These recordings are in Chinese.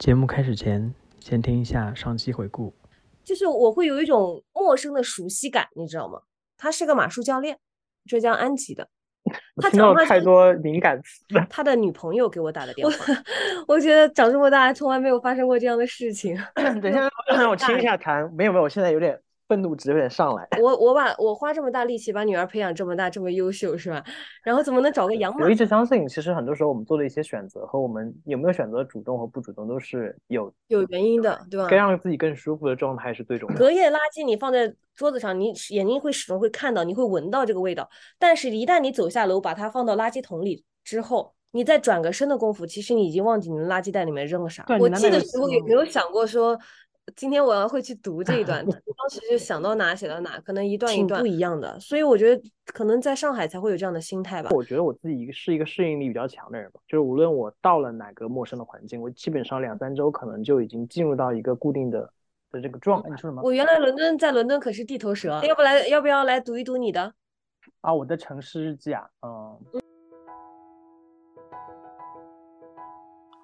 节目开始前，先听一下上期回顾。就是我会有一种陌生的熟悉感，你知道吗？他是个马术教练，浙江安吉的。他听到太多敏感词。他的女朋友给我打的电话，我觉得长这么大从来没有发生过这样的事情。等一下，让我清一下痰。没有没有，我现在有点。愤怒值有点上来。我我把我花这么大力气把女儿培养这么大这么优秀是吧？然后怎么能找个养马？我一直相信，其实很多时候我们做的一些选择和我们有没有选择主动和不主动都是有有原因的，对吧？该让自己更舒服的状态是最重要的。隔夜垃圾你放在桌子上，你眼睛会始终会看到，你会闻到这个味道。但是，一旦你走下楼把它放到垃圾桶里之后，你再转个身的功夫，其实你已经忘记你的垃圾袋里面扔了啥。我记得时候有没有想过说？今天我要会去读这一段，当时就想到哪写到哪，可能一段一段不一样的，所以我觉得可能在上海才会有这样的心态吧。我觉得我自己是一个适应力比较强的人吧，就是无论我到了哪个陌生的环境，我基本上两三周可能就已经进入到一个固定的的这个状态。你说什么？我原来伦敦在伦敦可是地头蛇，要不来要不要来读一读你的？啊，我的城市日记啊，嗯。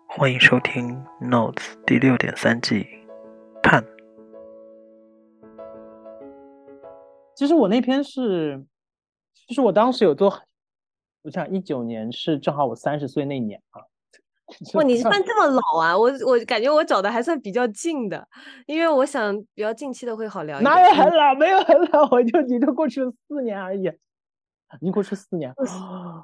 欢迎收听 Notes 第六点三季。看，其实我那篇是，就是我当时有做，我想一九年是正好我三十岁那年啊。哇，你算这么老啊？我我感觉我找的还算比较近的，因为我想比较近期的会好聊一点。哪有很老？没有很老，我就你都过去了四年而已。已经过去四年，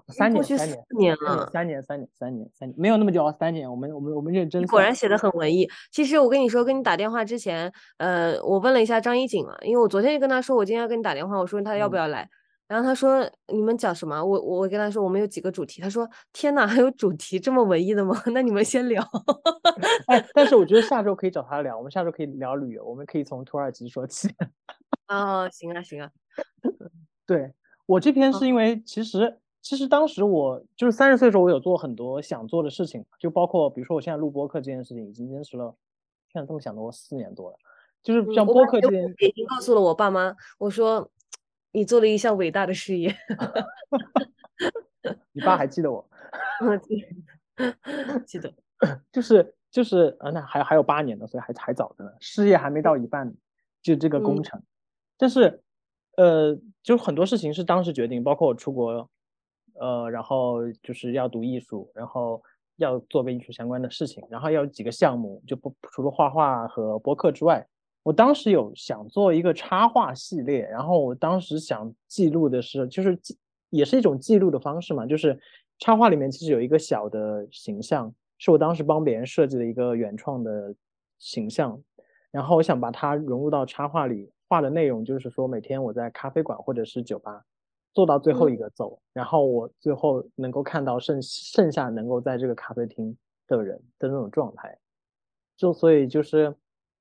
三年，三年，四年了，三年，三年，三年，三年，没有那么久，三年。我们，我们，我们认真。果然写的很文艺。其实我跟你说，跟你打电话之前，呃，我问了一下张一锦嘛，因为我昨天就跟他说，我今天要跟你打电话，我说他要不要来，然后他说你们讲什么？我我跟他说我们有几个主题，他说天哪，还有主题这么文艺的吗？那你们先聊。哎，但是我觉得下周可以找他聊，我们下周可以聊旅游，我们可以从土耳其说起。哦，行啊，行啊，对。我这篇是因为，其实其实当时我就是三十岁的时候，我有做很多想做的事情，就包括比如说我现在录播客这件事情，已经坚持了，现在这么想的，我四年多了。就是像播客这件，已经告诉了我爸妈，我说你做了一项伟大的事业。你爸还记得我？记得，就是就是啊，那还还有八年呢，所以还还早着呢，事业还没到一半，就这个工程，但是。呃，就很多事情是当时决定，包括我出国，呃，然后就是要读艺术，然后要做跟艺术相关的事情，然后要有几个项目，就不除了画画和播客之外，我当时有想做一个插画系列，然后我当时想记录的是，就是也是一种记录的方式嘛，就是插画里面其实有一个小的形象，是我当时帮别人设计的一个原创的形象，然后我想把它融入到插画里。画的内容就是说，每天我在咖啡馆或者是酒吧做到最后一个走，然后我最后能够看到剩剩下能够在这个咖啡厅的人的那种状态，就所以就是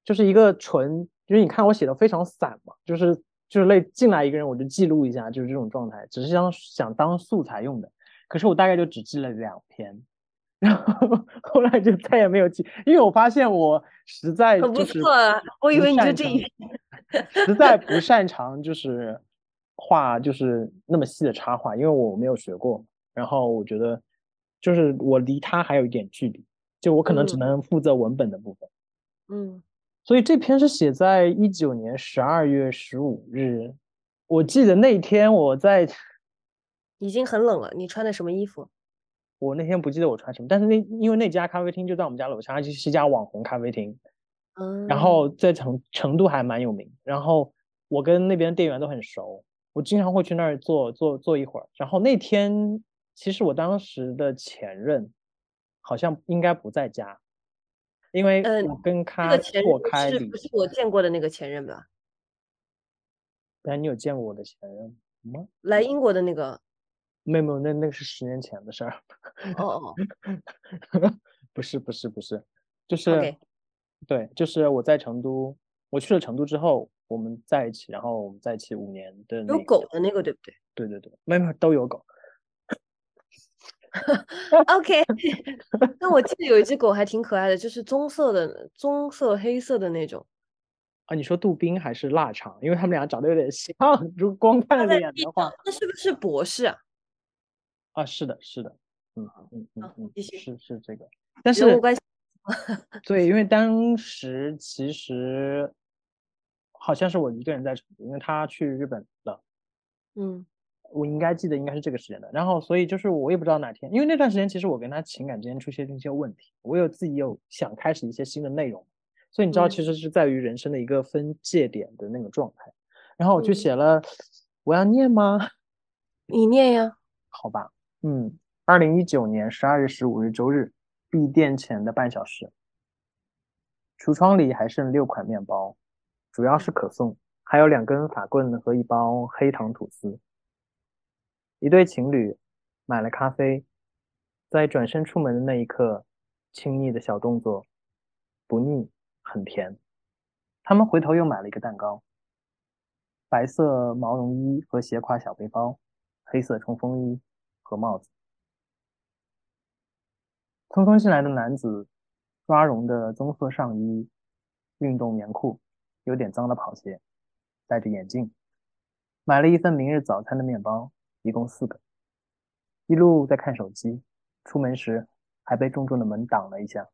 就是一个纯，就是你看我写的非常散嘛，就是就是类进来一个人我就记录一下，就是这种状态，只是想想当素材用的。可是我大概就只记了两篇，然后后来就再也没有记，因为我发现我实在不错，我以为你就这一。实在不擅长就是画就是那么细的插画，因为我没有学过。然后我觉得就是我离他还有一点距离，就我可能只能负责文本的部分。嗯，所以这篇是写在一九年十二月十五日。我记得那天我在已经很冷了，你穿的什么衣服？我那天不记得我穿什么，但是那因为那家咖啡厅就在我们家楼下，而且是一家网红咖啡厅。然后在成成都还蛮有名，然后我跟那边店员都很熟，我经常会去那儿坐坐坐一会儿。然后那天其实我当时的前任好像应该不在家，因为我跟他错开是不是我见过的那个前任吧？哎，你有见过我的前任吗？来英国的那个？没有没有，那那个是十年前的事儿。哦哦，不是不是不是，就是。对，就是我在成都，我去了成都之后，我们在一起，然后我们在一起五年的。有狗的那个，对不对？对对对，没有都有狗。OK，那我记得有一只狗还挺可爱的，就是棕色的、棕色黑色的那种。啊，你说杜宾还是腊肠？因为他们俩长得有点像，如果光看脸的话。那是不是博士啊？啊，是的，是的，嗯嗯嗯嗯。是是这个，但是。对，因为当时其实好像是我一个人在成都，因为他去日本了。嗯我应该记得应该是这个时间的，然后所以就是我也不知道哪天，因为那段时间其实我跟他情感之间出现一些问题，我有自己有想开始一些新的内容，所以你知道嗯其实是在于人生的一个分界点的那个状态，然后我就嗯写了，我要念吗？你念呀。好吧，嗯，二零一九年十二月十五日周日，闭店前的半小时，橱窗里还剩六款面包，主要是可颂，还有两根法棍和一包黑糖吐司。一对情侣买了咖啡，在转身出门的那一刻，亲昵的小动作，不腻，很甜。他们回头又买了一个蛋糕，白色毛绒衣和斜挎小背包，黑色冲锋衣和帽子。匆匆进来的男子，抓绒的棕色上衣，运动棉裤，有点脏的跑鞋，戴着眼镜，买了一份明日早餐的面包，一共四个。一路在看手机，出门时还被重重的门挡了一下，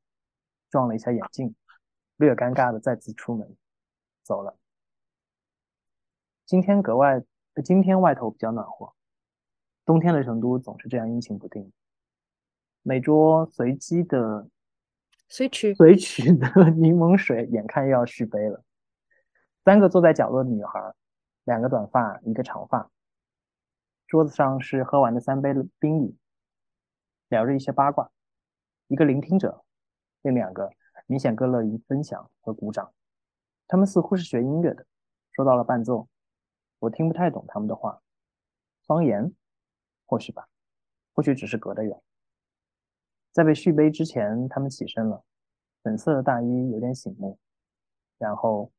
撞了一下眼镜，略尴尬的再次出门，走了。今天格外，今天外头比较暖和，冬天的成都总是这样阴晴不定。每桌随机的随取。随取的 柠檬水眼看又要续杯了。三个坐在角落的女孩，两个短发，一个长发。桌子上是喝完的三杯冰饮，聊着一些八卦。一个聆听者，另两个明显更乐于分享和鼓掌。他们似乎是学音乐的，说到了伴奏，我听不太懂他们的话。方言，或许吧，或许只是隔得远。在被续杯之前，他们起身了，粉色的大衣有点醒目，然后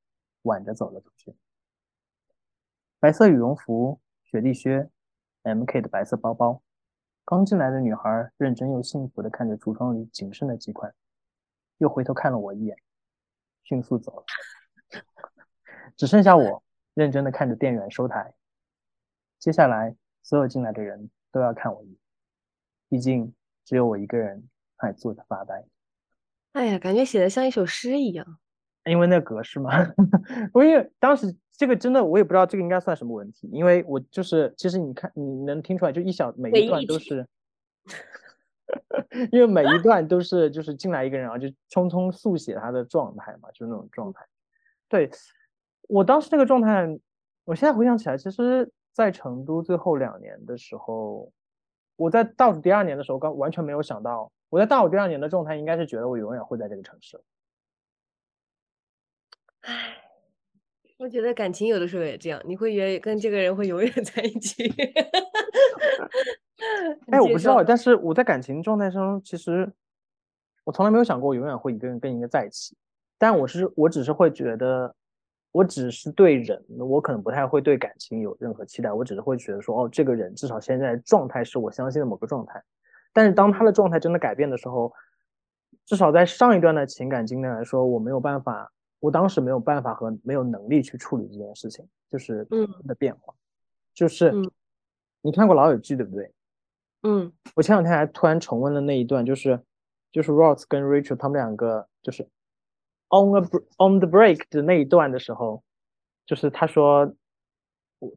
挽着走了出去。白色羽绒服、雪地靴，MK 的白色包包。刚进来的女孩认真又幸福地看着橱窗里仅剩的几款，又回头看了我一眼，迅速走了。只剩下我认真地看着店员收台。接下来，所有进来的人都要看我一眼，毕竟只有我一个人还坐着发呆。哎呀，感觉写的像一首诗一样。因为那格式嘛，我因为当时这个真的我也不知道这个应该算什么问题，因为我就是其实你看你能听出来，就一小每一段都是，因为每一段都是就是进来一个人，然后就匆匆速写他的状态嘛，就是那种状态。对我当时那个状态，我现在回想起来，其实在成都最后两年的时候，我在倒数第二年的时候，刚完全没有想到，我在倒数第二年的状态应该是觉得我永远会在这个城市。唉，我觉得感情有的时候也这样，你会觉得跟这个人会永远在一起。哎，我不知道，但是我在感情状态上，其实我从来没有想过我永远会一个人跟一个在一起。但我是我只是会觉得，我只是对人，我可能不太会对感情有任何期待。我只是会觉得说，哦，这个人至少现在状态是我相信的某个状态。但是当他的状态真的改变的时候，至少在上一段的情感经历来说，我没有办法，我当时没有办法和没有能力去处理这件事情，就是的变化。就是嗯你看过《老友记》对不对？嗯我前两天还突然重温了那一段，就是就是 Ross 跟 Rachel 他们两个就是 on a on the break 的那一段的时候，就是他说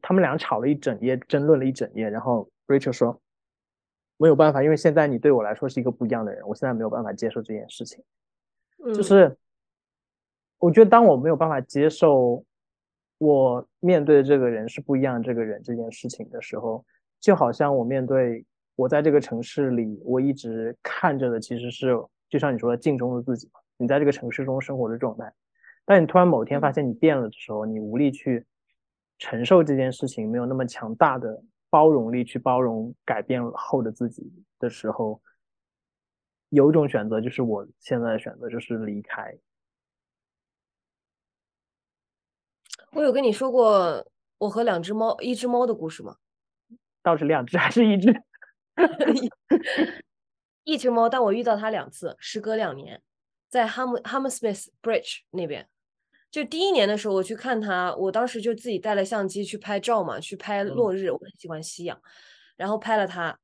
他们俩吵了一整夜，争论了一整夜，然后 Rachel 说没有办法，因为现在你对我来说是一个不一样的人，我现在没有办法接受这件事情。嗯，就是我觉得当我没有办法接受我面对的这个人是不一样的这个人这件事情的时候，就好像我面对我在这个城市里，我一直看着的其实是就像你说的镜中的自己嘛，你在这个城市中生活的状态。但你突然某天发现你变了的时候，你无力去承受这件事情，没有那么强大的包容力去包容改变后的自己的时候，有一种选择就是我现在的选择，就是离开。我有跟你说过我和两只猫、一只猫的故事吗？到底是两只还是一只？一只猫，但我遇到它两次，时隔两年，在 Ham Hammersmith Bridge 那边。就第一年的时候，我去看他，我当时就自己带了相机去拍照嘛，去拍落日，我很喜欢夕阳，然后拍了他。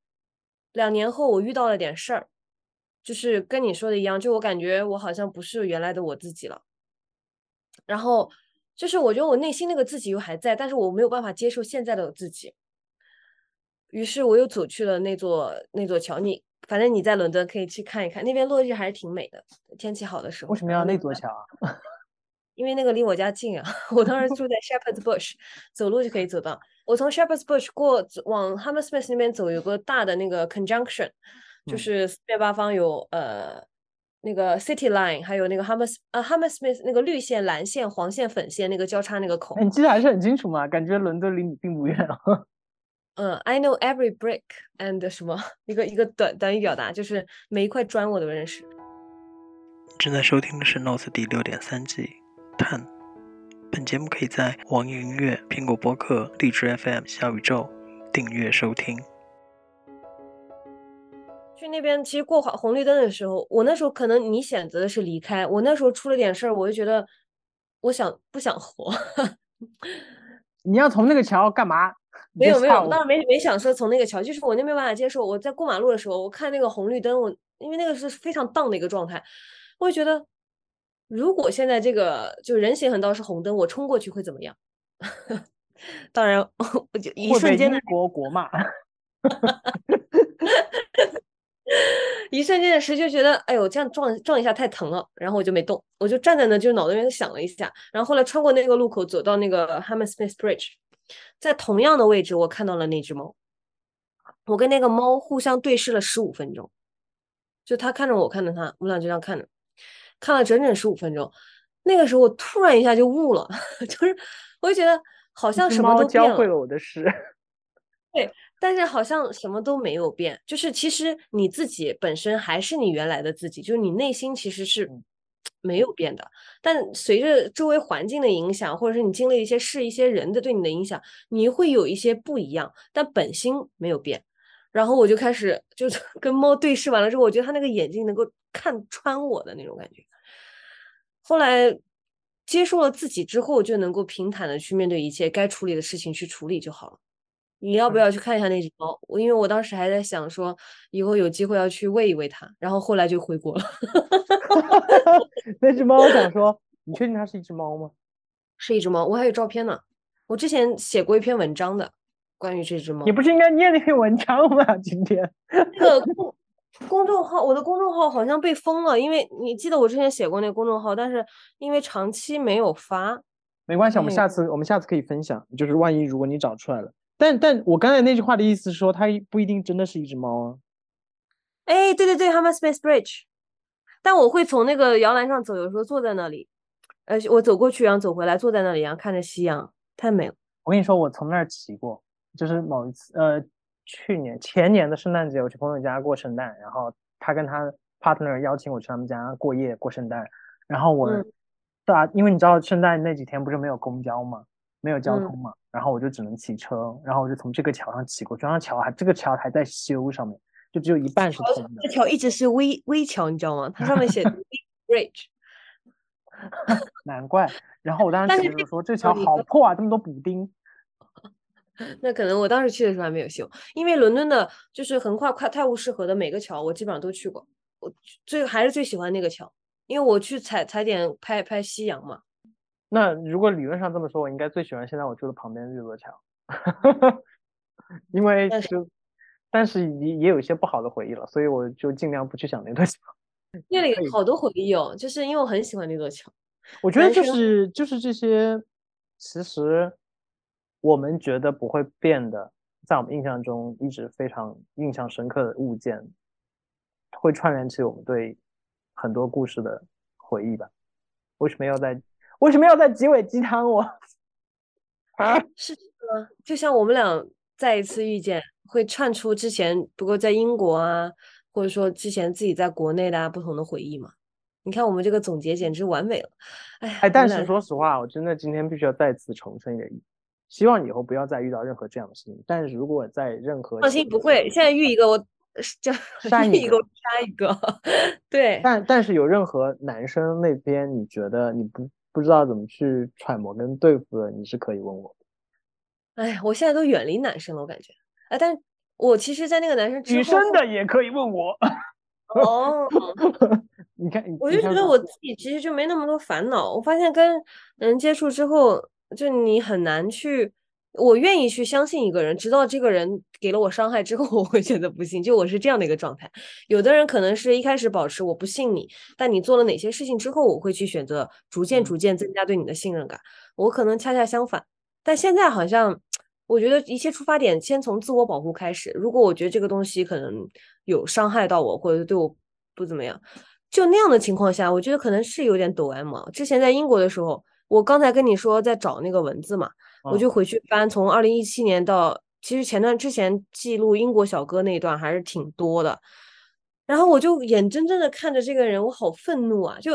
两年后，我遇到了点事儿，就是跟你说的一样，就我感觉我好像不是原来的我自己了。然后就是我觉得我内心那个自己又还在，但是我没有办法接受现在的自己。于是我又走去了那座那座桥，你反正你在伦敦可以去看一看，那边落日还是挺美的，天气好的时候。为什么要那座桥啊？因为那个离我家近啊，我当时住在 Shepherd's Bush，走路就可以走到。我从 Shepherd's Bush 过往 Hammersmith 那边走，有个大的那个 Conjunction，就是四面八方有呃那个 City Line，还有那个 Hammers 呃 Hammersmith 那个绿线、蓝线、黄线、粉线那个交叉那个口。你记得还是很清楚嘛？感觉伦敦离你并不远啊。嗯，I know every brick and 什么一个一个短短语表达，就是每一块砖我都认识。正在收听的是 Notes 第六点三季。探，本节目可以在网易云音乐、苹果播客、荔枝 FM、小宇宙订阅收听。去那边其实过红绿灯的时候，我那时候可能你选择的是离开，我那时候出了点事儿，我就觉得我想不想活。你要从那个桥干嘛？没有没有，当时没没想说从那个桥，就是我那没办法接受。我在过马路的时候，我看那个红绿灯，我因为那个是非常荡的一个状态，我就觉得。如果现在这个就人行横道是红灯，我冲过去会怎么样？当然，我就一瞬间的国国骂，一瞬间的时就觉得，哎呦，这样撞撞一下太疼了，然后我就没动，我就站在那，就脑袋里面想了一下，然后后来穿过那个路口，走到那个 Hammersmith Bridge，在同样的位置，我看到了那只猫，我跟那个猫互相对视了十五分钟，就它看着我，看着它，我们俩就这样看着。看了整整十五分钟，那个时候我突然一下就悟了，就是我就觉得好像什么都教会了我的事。对，但是好像什么都没有变，就是其实你自己本身还是你原来的自己，就是你内心其实是没有变的。但随着周围环境的影响，或者是你经历一些事、一些人的对你的影响，你会有一些不一样，但本心没有变。然后我就开始就 跟猫对视完了之后，我觉得它那个眼睛能够看穿我的那种感觉。后来接受了自己之后，就能够平坦的去面对一切该处理的事情去处理就好了。你要不要去看一下那只猫？我因为我当时还在想说，以后有机会要去喂一喂它。然后后来就回国了。那只猫，我想说，你确定它是一只猫吗？是一只猫，我还有照片呢。我之前写过一篇文章的。关于这只猫，你不是应该念那篇文章吗？今天那个公公众号，我的公众号好像被封了，因为你记得我之前写过那个公众号，但是因为长期没有发，没关系，我们下次我们下次可以分享，就是万一如果你找出来了，但但我刚才那句话的意思是说，它不一定真的是一只猫啊。哎，对对对，Hammersmith Bridge，但我会从那个摇篮上走，有时候坐在那里，呃，我走过去然后走回来，坐在那里然后看着夕阳，太美了。我跟你说，我从那儿骑过。就是某一次，呃，去年前年的圣诞节，我去朋友家过圣诞，然后他跟他 partner 邀请我去他们家过夜过圣诞，然后我，大，因为你知道圣诞那几天不是没有公交嘛，没有交通嘛，然后我就只能骑车，然后我就从这个桥上骑过，这上桥还这个桥还在修上面，就只有一半是通的。这桥一直是微微桥，你知道吗？它上面写 bridge，难怪。然后我当时觉得说这桥好破啊，这么多补丁。那可能我当时去的时候还没有修，因为伦敦的就是横跨快泰晤士河的每个桥，我基本上都去过。我最还是最喜欢那个桥，因为我去踩踩点拍拍夕阳嘛。那如果理论上这么说，我应该最喜欢现在我住的旁边这座桥，因为就但是也也有一些不好的回忆了，所以我就尽量不去想那座桥。那里好多回忆哦，就是因为我很喜欢那座桥。我觉得就是就是这些，其实。我们觉得不会变的，在我们印象中一直非常印象深刻的物件，会串联起我们对很多故事的回忆吧？为什么要在为什么要在结尾鸡汤我？啊，是吗？就像我们俩再一次遇见，会串出之前不过在英国啊，或者说之前自己在国内的不同的回忆嘛？你看我们这个总结简直完美了，哎哎，但是说实话，我真的今天必须要再次重申一个。希望以后不要再遇到任何这样的事情。但是如果在任何放心不会，现在遇一个我就杀 一个杀一个。对，但但是有任何男生那边你觉得你不不知道怎么去揣摩跟对付的，你是可以问我。哎，我现在都远离男生了，我感觉。哎，但我其实，在那个男生女生的也可以问我。哦，你看，我就觉得我自己其实就没那么多烦恼。我发现跟人接触之后，就你很难去，我愿意去相信一个人，直到这个人给了我伤害之后，我会觉得不信。就我是这样的一个状态。有的人可能是一开始保持我不信你，但你做了哪些事情之后，我会去选择逐渐逐渐增加对你的信任感。我可能恰恰相反，但现在好像。我觉得一切出发点先从自我保护开始。如果我觉得这个东西可能有伤害到我，或者对我不怎么样，就那样的情况下，我觉得可能是有点抖 M。之前在英国的时候，我刚才跟你说在找那个文字嘛，我就回去翻，从二零一七年到其实前段之前记录英国小哥那一段还是挺多的。然后我就眼睁睁的看着这个人，我好愤怒啊！就。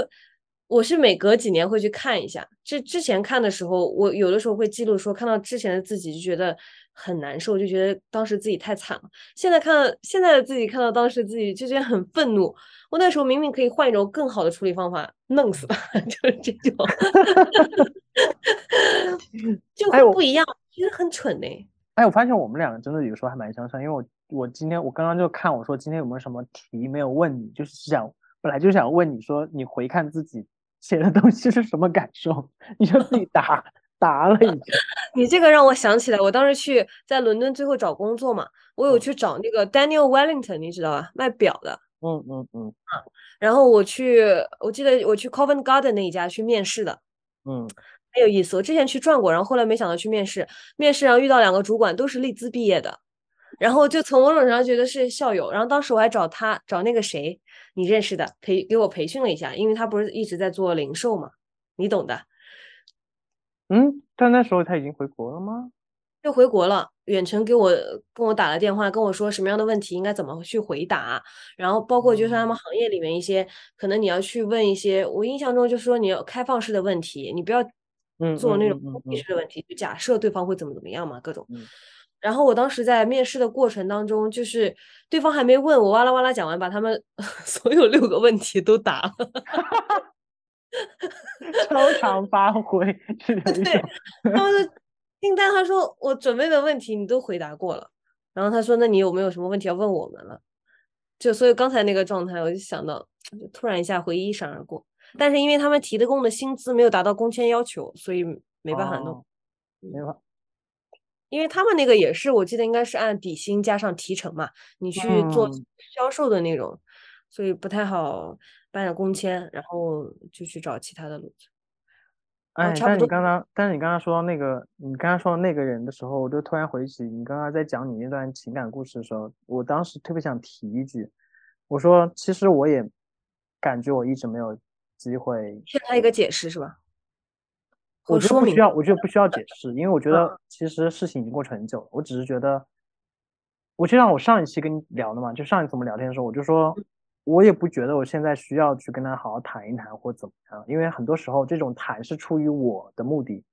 我是每隔几年会去看一下，这之前看的时候，我有的时候会记录说，看到之前的自己就觉得很难受，就觉得当时自己太惨了。现在看到现在的自己，看到当时自己就觉得很愤怒。我那时候明明可以换一种更好的处理方法，弄死他，就是这种，就会不一样，其实很蠢呢。哎，我发现我们两个真的有时候还蛮相像，因为我我今天我刚刚就看我说今天有没有什么题没有问你，就是想本来就想问你说你回看自己。写的东西是什么感受？你就自己答答了已经。你这个让我想起来，我当时去在伦敦最后找工作嘛，我有去找那个 Daniel Wellington，你知道吧？卖表的。嗯嗯嗯。啊，然后我去，我记得我去 Covent Garden 那一家去面试的。嗯，很有意思。我之前去转过，然后后来没想到去面试，面试然后遇到两个主管，都是利兹毕业的。然后就从某种程度上觉得是校友，然后当时我还找他找那个谁你认识的培给我培训了一下，因为他不是一直在做零售嘛，你懂的。嗯，但那时候他已经回国了吗？就回国了，远程给我跟我打了电话，跟我说什么样的问题应该怎么去回答，然后包括就是他们行业里面一些可能你要去问一些，我印象中就是说你要开放式的问题，你不要做那种封闭式的问题，就假设对方会怎么怎么样嘛，各种。然后我当时在面试的过程当中，就是对方还没问我，哇啦哇啦讲完，把他们 所有六个问题都答了，超常发挥。对，他们说订单，他说我准备的问题你都回答过了，然后他说那你有没有什么问题要问我们了？就所以刚才那个状态，我就想到，就突然一下回忆一闪而过。但是因为他们提的供的薪资没有达到工签要求，所以没办法弄，没法。因为他们那个也是，我记得应该是按底薪加上提成嘛，你去做销售的那种，所以不太好办了工签，然后就去找其他的路子。哎，但是你刚刚，但是你刚刚说到那个，你刚刚说到那个人的时候，我就突然回起你刚刚在讲你那段情感故事的时候，我当时特别想提一句，我说其实我也感觉我一直没有机会欠他一个解释，是吧？我觉得不需要，我觉得不需要解释，因为我觉得其实事情已经过去很久了。我只是觉得，我就像我上一期跟你聊的嘛，就上一次我们聊天的时候，我就说，我也不觉得我现在需要去跟他好好谈一谈或怎么样，因为很多时候这种谈是出于我的目的，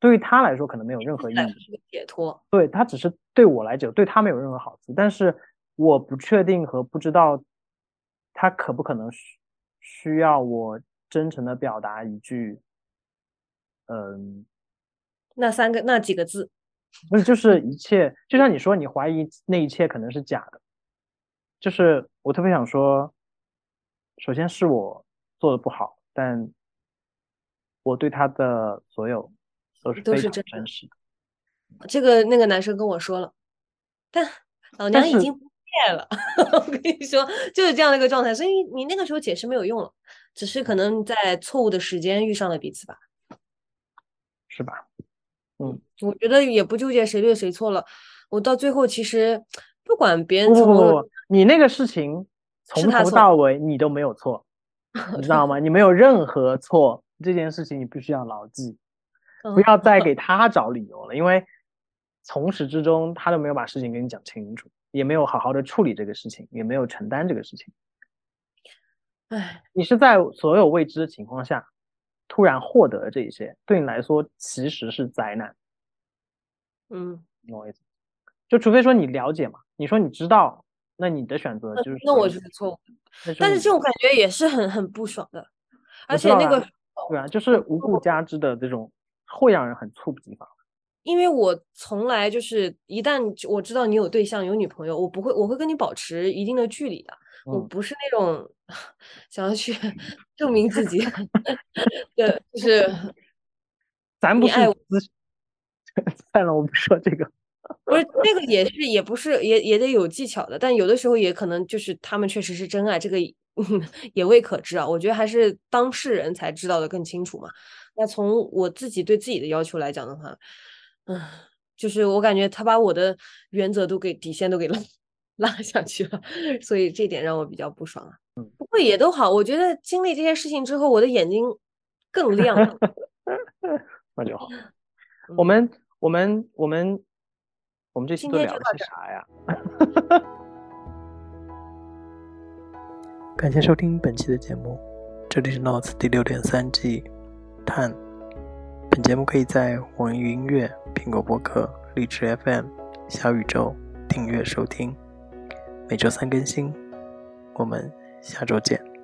对于他来说可能没有任何意义，解脱。对他只是对我来讲，对他没有任何好处，但是我不确定和不知道他可不可能需需要我真诚的表达一句。嗯，那三个那几个字，不是就是 一切，就像你说，你怀疑那一切可能是假的，就是我特别想说，首先是我做的不好，但我对他的所有都是都是真实的。这个那个男生跟我说了，但 老娘已经不变了。我跟你说，就是这样的一个状态，所以你那个时候解释没有用了，只是可能在错误的时间遇上了彼此吧。是吧？嗯，我觉得也不纠结谁对谁错了。我到最后其实不管别人不不不，你那个事情从头到尾你都没有错，你知道吗？你没有任何错，这件事情你必须要牢记，不要再给 他找理由了，因为从始至终他都没有把事情跟你讲清楚，也没有好好的处理这个事情，也没有承担这个事情。哎，你是在所有未知的情况下。突然获得了这一些，对你来说其实是灾难。嗯，懂我意思？就除非说你了解嘛，你说你知道，那你的选择就是……那我就是错误。但是这种感觉也是很很不爽的，而且那个对啊，就是无故加之的这种，会让人很猝不及防。因为我从来就是一旦我知道你有对象有女朋友，我不会我会跟你保持一定的距离的。嗯我不是那种想要去 证明自己 对，就是 咱不爱我资，算了，我不说这个。不是这个也是也不是也也得有技巧的，但有的时候也可能就是他们确实是真爱，这个也未可知啊。我觉得还是当事人才知道的更清楚嘛。那从我自己对自己的要求来讲的话，嗯，就是我感觉他把我的原则都给底线都给拉拉下去了，所以这点让我比较不爽啊。不过也都好，我觉得经历这些事情之后，我的眼睛更亮了。那就好。我嗯们我们我们我们这期今都聊了啥呀？感谢收听本期的节目，这里是 Notes 第六点三季探。本节目可以在网易云音乐、苹果播客、荔枝 FM、小宇宙订阅收听，每周三更新。我们下周见。